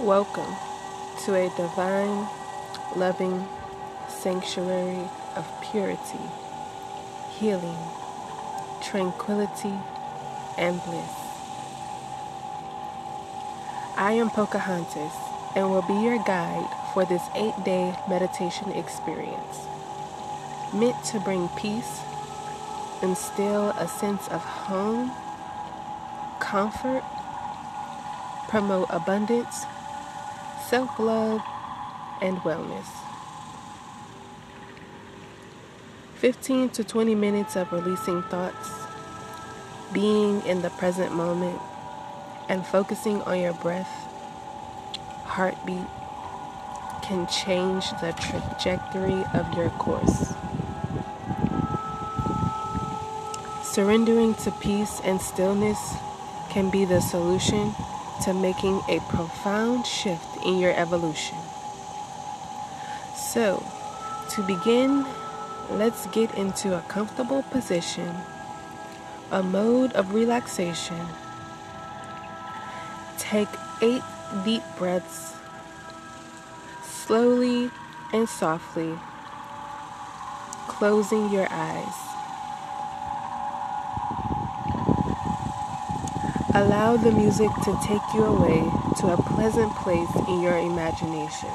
Welcome to a divine, loving sanctuary of purity, healing, tranquility, and bliss. I am Pocahontas and will be your guide for this eight day meditation experience, meant to bring peace, instill a sense of home, comfort, promote abundance self love, and wellness. 15 to 20 minutes of releasing thoughts, being in the present moment, and focusing on your breath, heartbeat, can change the trajectory of your course. Surrendering to peace and stillness can be the solution to making a profound shift in your evolution. So, to begin, let's get into a comfortable position, a mode of relaxation. Take eight deep breaths, slowly and softly, closing your eyes. Allow the music to take you away to a pleasant place in your imagination.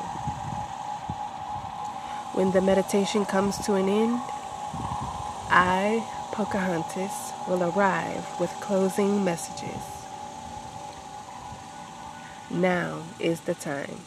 When the meditation comes to an end, I, Pocahontas, will arrive with closing messages. Now is the time.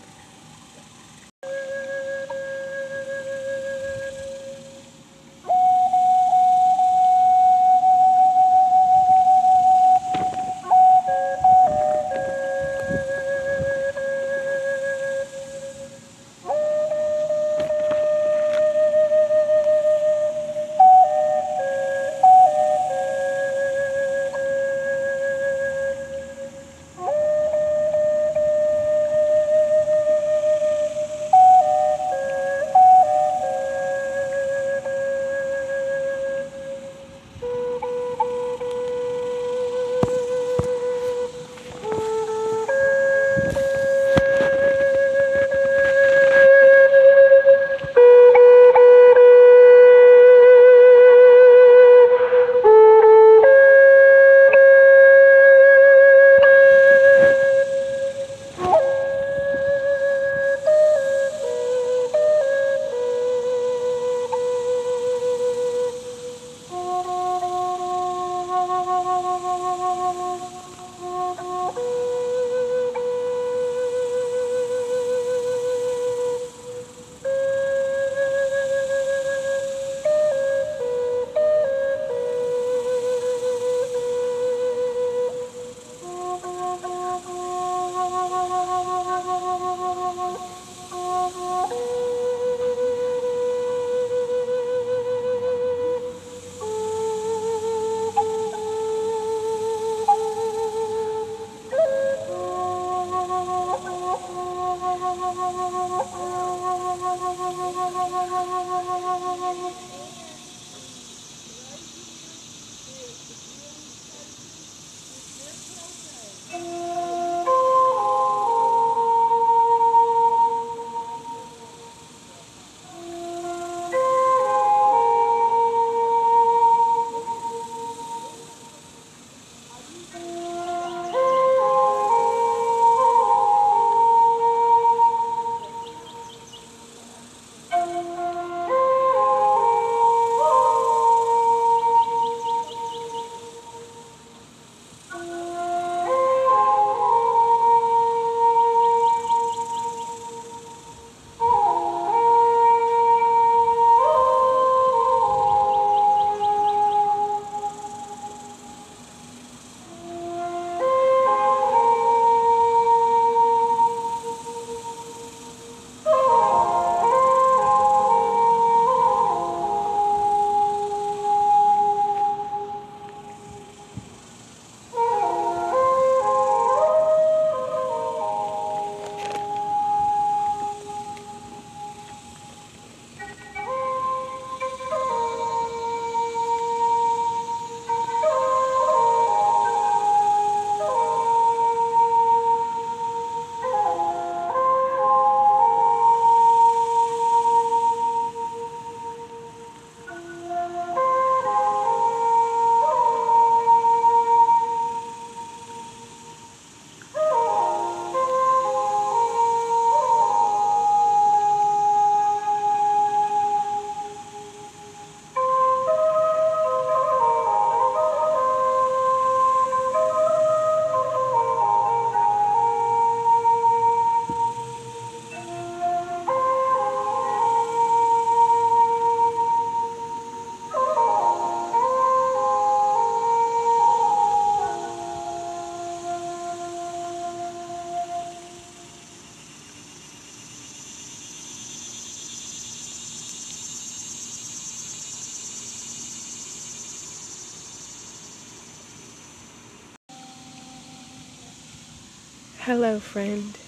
Hello, friend.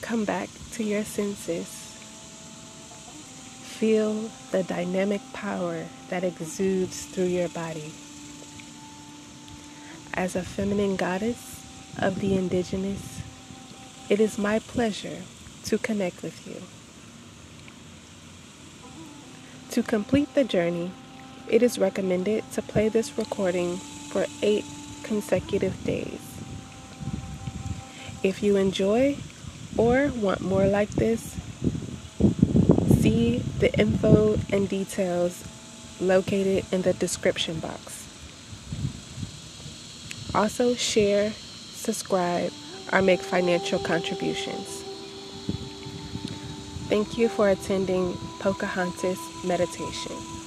Come back to your senses. Feel the dynamic power that exudes through your body. As a feminine goddess of the indigenous, it is my pleasure to connect with you. To complete the journey, it is recommended to play this recording for eight consecutive days. If you enjoy or want more like this, see the info and details located in the description box. Also, share, subscribe, or make financial contributions. Thank you for attending Pocahontas Meditation.